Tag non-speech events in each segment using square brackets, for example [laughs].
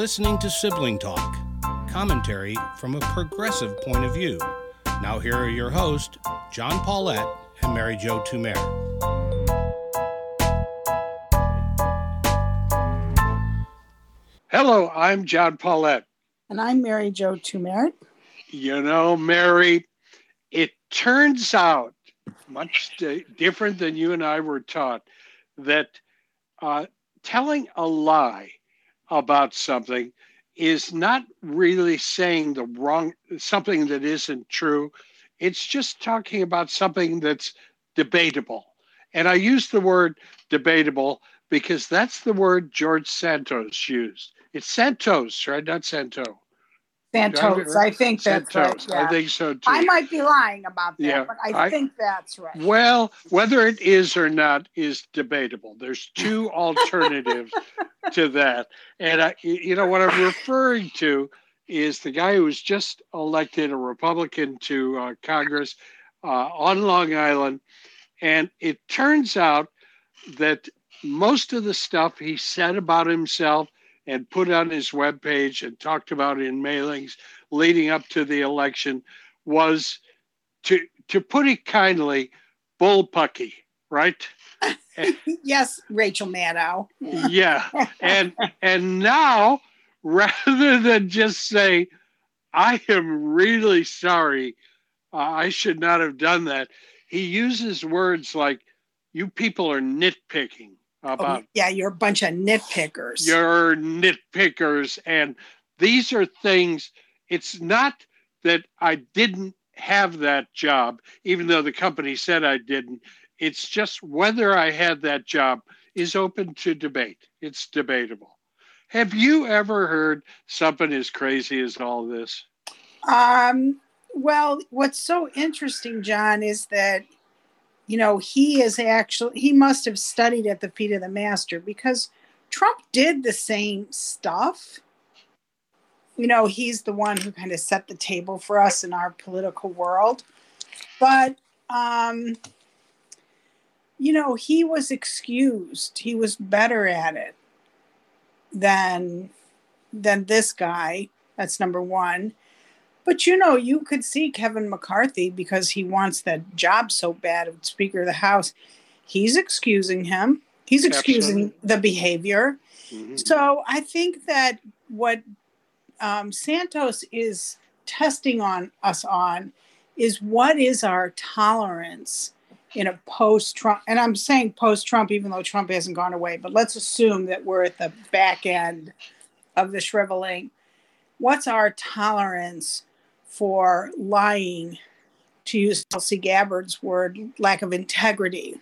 You're listening to Sibling Talk, commentary from a progressive point of view. Now, here are your hosts, John Paulette and Mary Jo Tumer. Hello, I'm John Paulette. And I'm Mary Jo Tumer. You know, Mary, it turns out, much different than you and I were taught, that uh, telling a lie about something is not really saying the wrong something that isn't true. It's just talking about something that's debatable. And i use the word debatable because that's the word george santos used. It's santos right? Not santo Santos. I think that's Santos. right. Yeah. I think so too. I might be lying about that, yeah, but I, I, think that's right. Well, whether it is or not is debatable. There's two [laughs] alternatives to that. And I, you know, what I'm referring to is the guy who was just elected a Republican to uh, Congress uh, on Long Island. And it turns out that most of the stuff he said about himself and put on his webpage and talked about in mailings leading up to the election was to to put it kindly bullpucky right? [laughs] Yes rachel maddow. Yeah and and now rather than just say i am really sorry uh, i should not have done that he uses words like you people are nitpicking about oh, yeah you're a bunch of nitpickers. You're nitpickers and these are things it's not that i didn't have that job even though the company said i didn't. It's just whether i had that job is open to debate. It's debatable. Have you ever heard something as crazy as all this? Um well what's so interesting john is that you know, he is actually, he must have studied at the feet of the master because Trump did the same stuff. You know, he's the one who kind of set the table for us in our political world. But, um, you know, he was excused. He was better at it than than this guy. That's number one. But you know, you could see Kevin McCarthy because he wants that job so bad of Speaker of the House. He's excusing him. He's excusing Absolutely. the behavior. Mm-hmm. So I think that what um, Santos is testing on us on is what is our tolerance in a post Trump, and I'm saying post Trump, even though Trump hasn't gone away, but let's assume that we're at the back end of the shriveling. What's our tolerance for lying, to use Tulsi Gabbard's word, lack of integrity.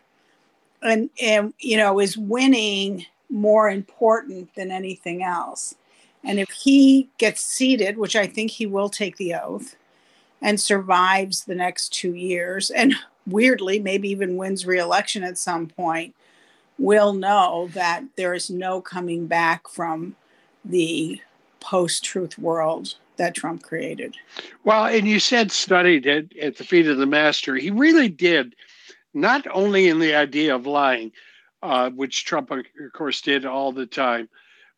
And, and, you know, is winning more important than anything else? And if he gets seated, which I think he will take the oath, and survives the next two years, and weirdly, maybe even wins reelection at some point, we'll know that there is no coming back from the post truth world that Trump created. Well, and you said studied at, at the feet of the master. He really did, not only in the idea of lying, uh, which Trump, of course, did all the time,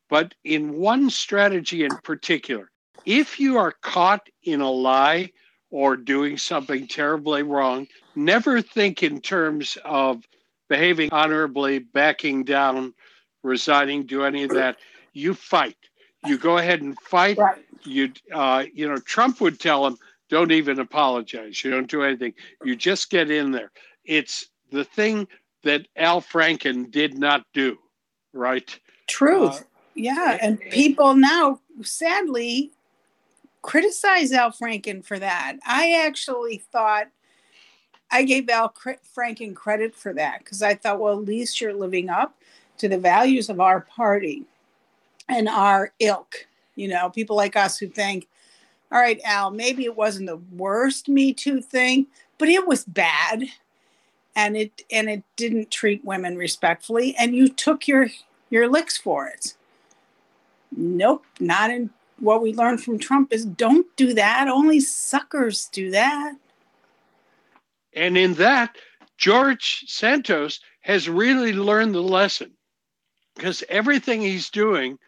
but in one strategy in particular. If you are caught in a lie or doing something terribly wrong, never think in terms of behaving honorably, backing down, resigning, do any of that. You fight. You go ahead and fight. Right you uh, you know Trump would tell him, don't even apologize. You don't do anything. You just get in there. It's the thing that Al Franken did not do, right? Truth. Uh, yeah, and people now sadly criticize Al Franken for that. I actually thought I gave Al Franken credit for that because I thought, well, at least you're living up to the values of our party and our ilk you know, people like us who think, all right, Al, maybe it wasn't the worst Me Too thing, but it was bad. And it and it didn't treat women respectfully, and you took your your licks for it. Nope, not in what we learned from Trump is don't do that. Only suckers do that. And in that, George Santos has really learned the lesson because everything he's doing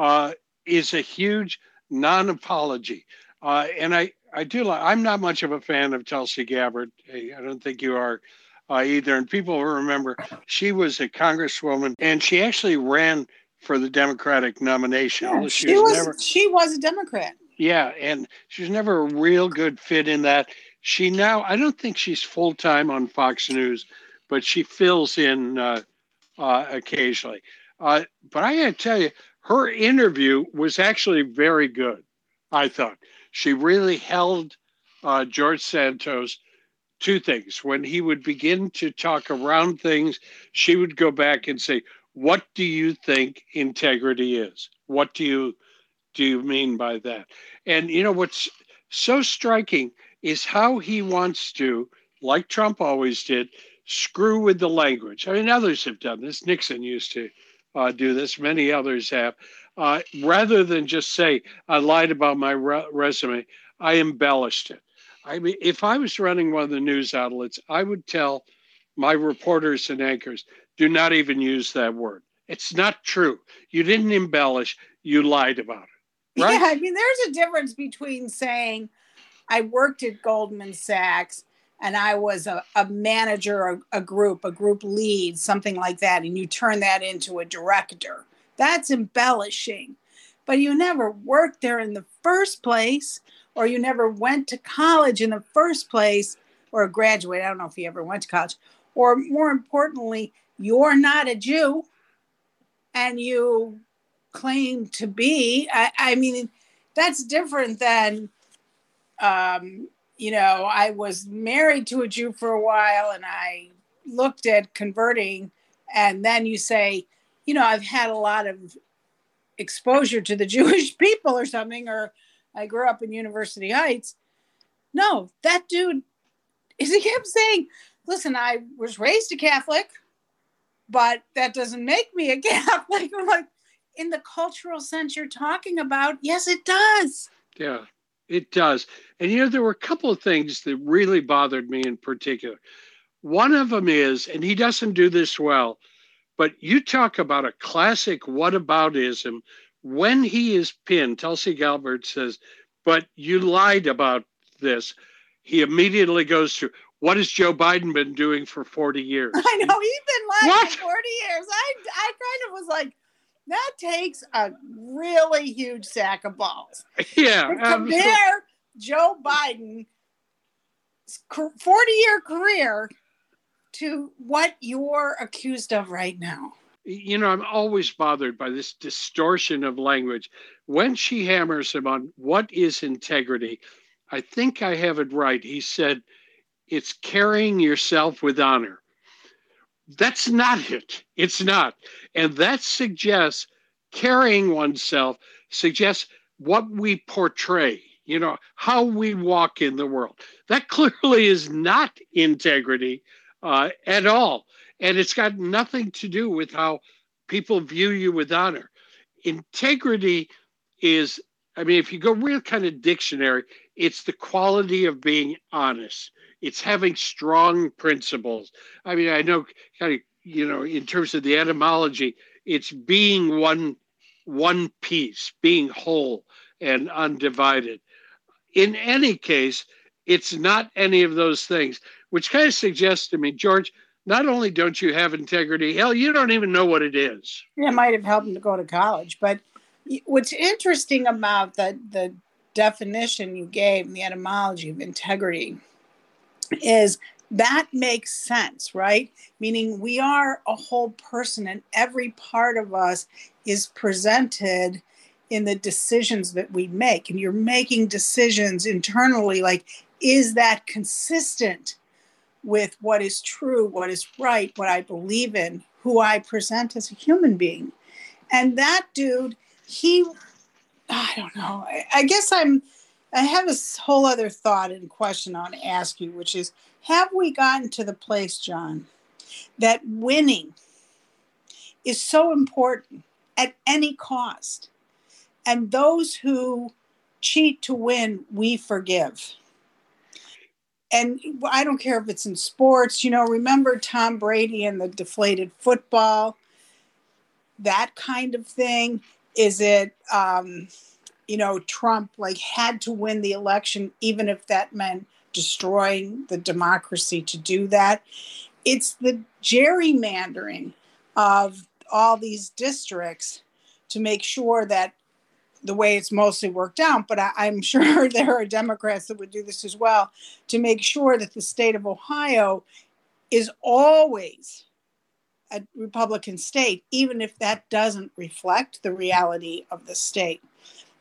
uh, is a huge non-apology. Uh, and I, I do like, I'm not much of a fan of Tulsi Gabbard. I don't think you are uh, either. And people remember she was a congresswoman and she actually ran for the Democratic nomination. Yeah, she, she, was, never, she was a Democrat. Yeah, and she's never a real good fit in that. She now, I don't think she's full time on Fox News, but she fills in uh, uh, occasionally. Uh, but I got to tell you, her interview was actually very good. I thought she really held uh, George Santos two things. When he would begin to talk around things, she would go back and say, "What do you think integrity is? What do you do you mean by that?" And you know what's so striking is how he wants to, like Trump always did, screw with the language. I mean, others have done this. Nixon used to uh, do this. Many others have. Uh, rather than just say, I lied about my re- resume, I embellished it. I mean, if I was running one of the news outlets, I would tell my reporters and anchors, do not even use that word. It's not true. You didn't embellish, you lied about it. Right? Yeah, I mean, there's a difference between saying, I worked at Goldman Sachs and I was a, a manager, a, a group, a group lead, something like that, and you turn that into a director. That's embellishing. But you never worked there in the first place, or you never went to college in the first place, or graduate. I don't know if you ever went to college. Or more importantly, you're not a Jew and you claim to be. I, I mean, that's different than um, you know, I was married to a Jew for a while and I looked at converting. And then you say, you know, I've had a lot of exposure to the [laughs] Jewish people or something, or I grew up in University Heights. No, that dude is [laughs] he kept saying, listen, I was raised a Catholic, but that doesn't make me a [laughs] Catholic. Like, in the cultural sense you're talking about, yes, it does. Yeah. It does. And you know, there were a couple of things that really bothered me in particular. One of them is, and he doesn't do this well, but you talk about a classic whataboutism. When he is pinned, Tulsi Gabbard says, but you lied about this. He immediately goes to, what has Joe Biden been doing for 40 years? [laughs] I know, he's been lying what? for 40 years. I, I kind of was like, that takes a really huge sack of balls. [laughs] Yeah. Um, compare Joe Biden's 40 year career to what you're accused of right now. You know, I'm always bothered by this distortion of language. When she hammers him on what is integrity, I think I have it right. He said, it's carrying yourself with honor. That's not it. It's not. And that suggests carrying oneself suggests what we portray, you know, how we walk in the world. That clearly is not integrity uh, at all. And it's got nothing to do with how people view you with honor. Integrity is, I mean, if you go real kind of dictionary, it's the quality of being honest it's having strong principles. I mean, I know kind of you know in terms of the etymology, it's being one one piece, being whole and undivided. In any case, it's not any of those things, which kind of suggests to me, George, not only don't you have integrity, hell, you don't even know what it is. It might have helped him to go to college. But what's interesting about the, the definition you gave, the etymology of integrity, is that makes sense, right? Meaning we are a whole person and every part of us is presented in the decisions that we make. And you're making decisions internally like, is that consistent with what is true, what is right, what I believe in, who I present as a human being? And that dude, he, I don't know, I, I guess I'm I have a whole other thought and question I want to ask you, which is Have we gotten to the place, John, that winning is so important at any cost? And those who cheat to win, we forgive. And I don't care if it's in sports, you know, remember Tom Brady and the deflated football, that kind of thing. is it um, you know Trump like had to win the election even if that meant destroying the democracy to do that? It's the gerrymandering of all these districts to make sure that the way it's mostly worked out, but I, am [laughs] sure there are Democrats that would do this as well to make sure that the state of Ohio is always a Republican state, even if that doesn't reflect the reality of the state.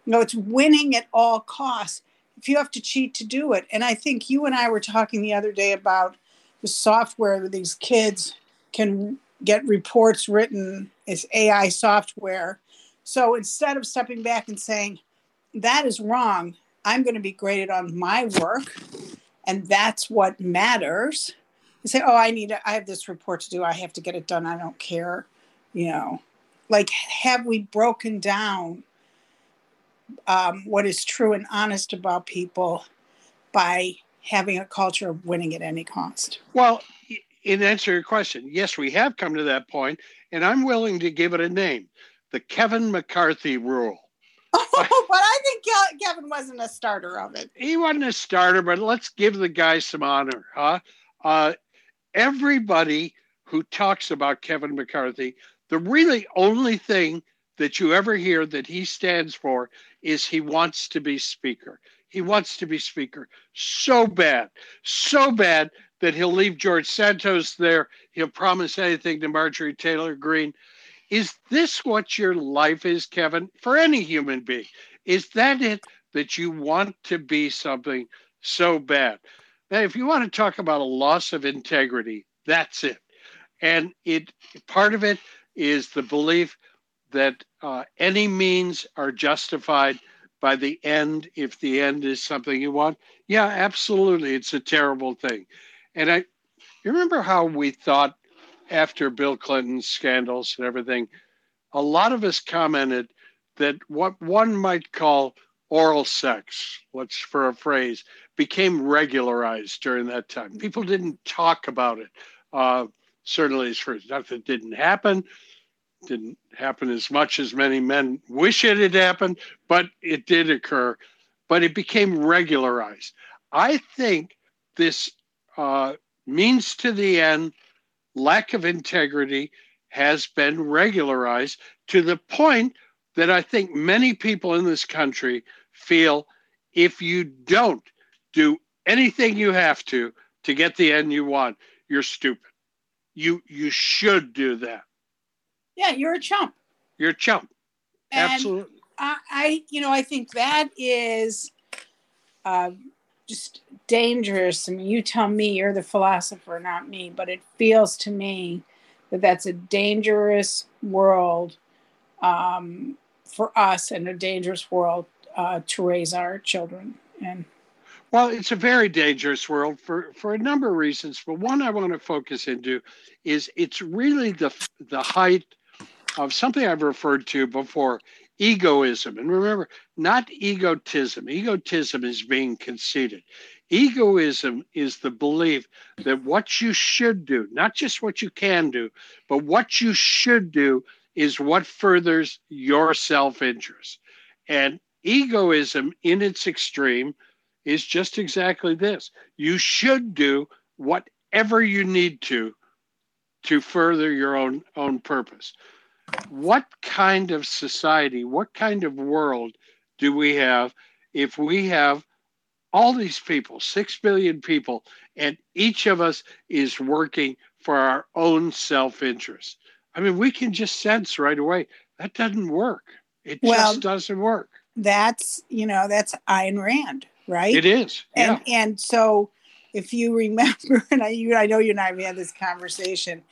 You know, it's winning at all costs if you have to cheat to do it. And I think you and I were talking the other day about the software that these kids can get reports written as AI software. So instead of stepping back and saying, that is wrong, I'm going to be graded on my work, and that's what matters. You say, oh, I need, I have this report to do. I have to get it done. I don't care. You know, like, have we broken down um, what is true and honest about people by having a culture of winning at any cost? Well, in answer to your question, yes, we have come to that point, and I'm willing to give it a name the Kevin McCarthy rule. Oh, [laughs] but I think Kevin wasn't a starter of it. He wasn't a starter, but let's give the guy some honor, huh? Uh, everybody who talks about Kevin McCarthy, the really only thing that you ever hear that he stands for is he wants to be speaker. He wants to be speaker so bad, so bad that he'll leave George Santos there. He'll promise anything to Marjorie Taylor Greene. Is this what your life is, Kevin, for any human being? Is that it that you want to be something so bad? Now, if you want to talk about a loss of integrity, that's it. And it part of it is the belief that uh, any means are justified by the end if the end is something you want. Yeah, absolutely. It's a terrible thing. And I you remember how we thought after Bill Clinton's scandals and everything, a lot of us commented that what one might call oral sex, what's for a phrase, became regularized during that time. People didn't talk about it. Uh, certainly, for nothing didn't happen, didn't happen as much as many men wish it had happened, but it did occur. But it became regularized. I think this uh, means to the end lack of integrity has been regularized to the point that I think many people in this country feel if you don't do anything you have to to get the end you want, you're stupid. You you should do that. Yeah, you're a chump. You're a chump. And Absolutely. I, I, you know, I think that is uh, just dangerous. I mean, you tell me you're the philosopher, not me, but it feels to me that that's a dangerous world um, for us and a dangerous world uh, to raise our children in. Well, it's a very dangerous world for, for a number of reasons. But one I want to focus into is it's really the the height of something I've referred to before egoism. And remember, not egotism. Egotism is being conceited. Egoism is the belief that what you should do, not just what you can do, but what you should do is what furthers your self interest. And egoism in its extreme is just exactly this you should do whatever you need to to further your own own purpose what kind of society, what kind of world do we have if we have all these people, six billion people, and each of us is working for our own self interest? I mean, we can just sense right away that doesn't work. It well, just doesn't work. That's, you know, that's Ayn Rand, right? It is. Yeah. And, and so if you remember, [laughs] and I, you, I know you and I have had this conversation,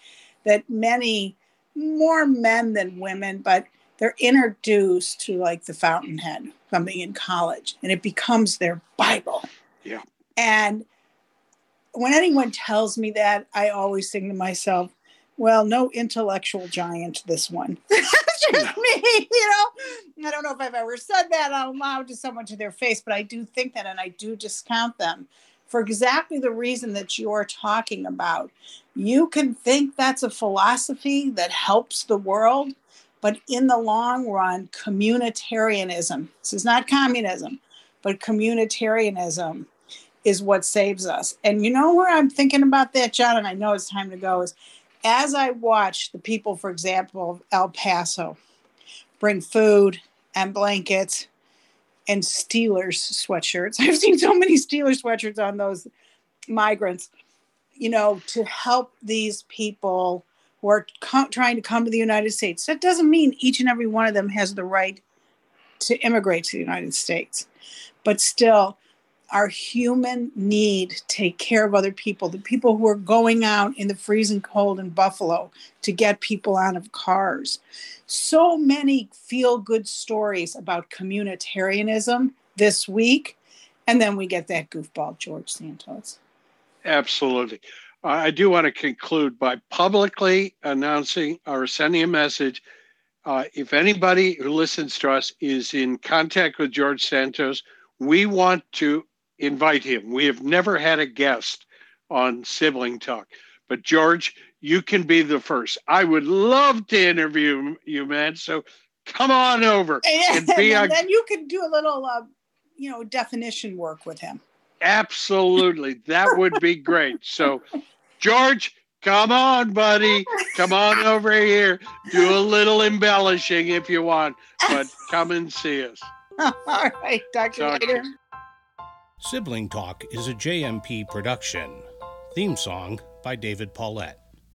that many more men than women, but they're introduced to like the Fountainhead being in college, and it becomes their Bible. Yeah. And when anyone tells me that, I always think to myself, well, no intellectual giant, this one. [laughs] That's just me, you know. I don't know if I've ever said that out loud to someone to their face, but I do think that and I do discount them for exactly the reason that you're talking about. You can think that's a philosophy that helps the world, But in the long run, communitarianism, this is not communism, but communitarianism is what saves us. And you know where I'm thinking about that, John, and I know it's time to go, is as I watch the people, for example, of El Paso bring food and blankets and Steelers sweatshirts. [laughs] I've seen so many Steelers sweatshirts on those migrants, you know, to help these people who are co- trying to come to the United States. That doesn't mean each and every one of them has the right to immigrate to the United States, but still, our human need to take care of other people, the people who are going out in the freezing cold in Buffalo to get people out of cars. So many feel good stories about communitarianism this week. And then we get that goofball, George Santos. Absolutely. I do want to conclude by publicly announcing or sending a message. Uh, if anybody who listens to us is in contact with George Santos, we want to invite him. We have never had a guest on Sibling Talk, but George, you can be the first. I would love to interview you, man. So come on over [laughs] and, and, and then you can do a little, uh, you know, definition work with him. Absolutely, that would be great. So, [laughs] George, come on, buddy, come on over here. Do a little embellishing if you want, but come and see us. [laughs] All right, you later. Sibling Talk is a JMP production. Theme song by David Paulette.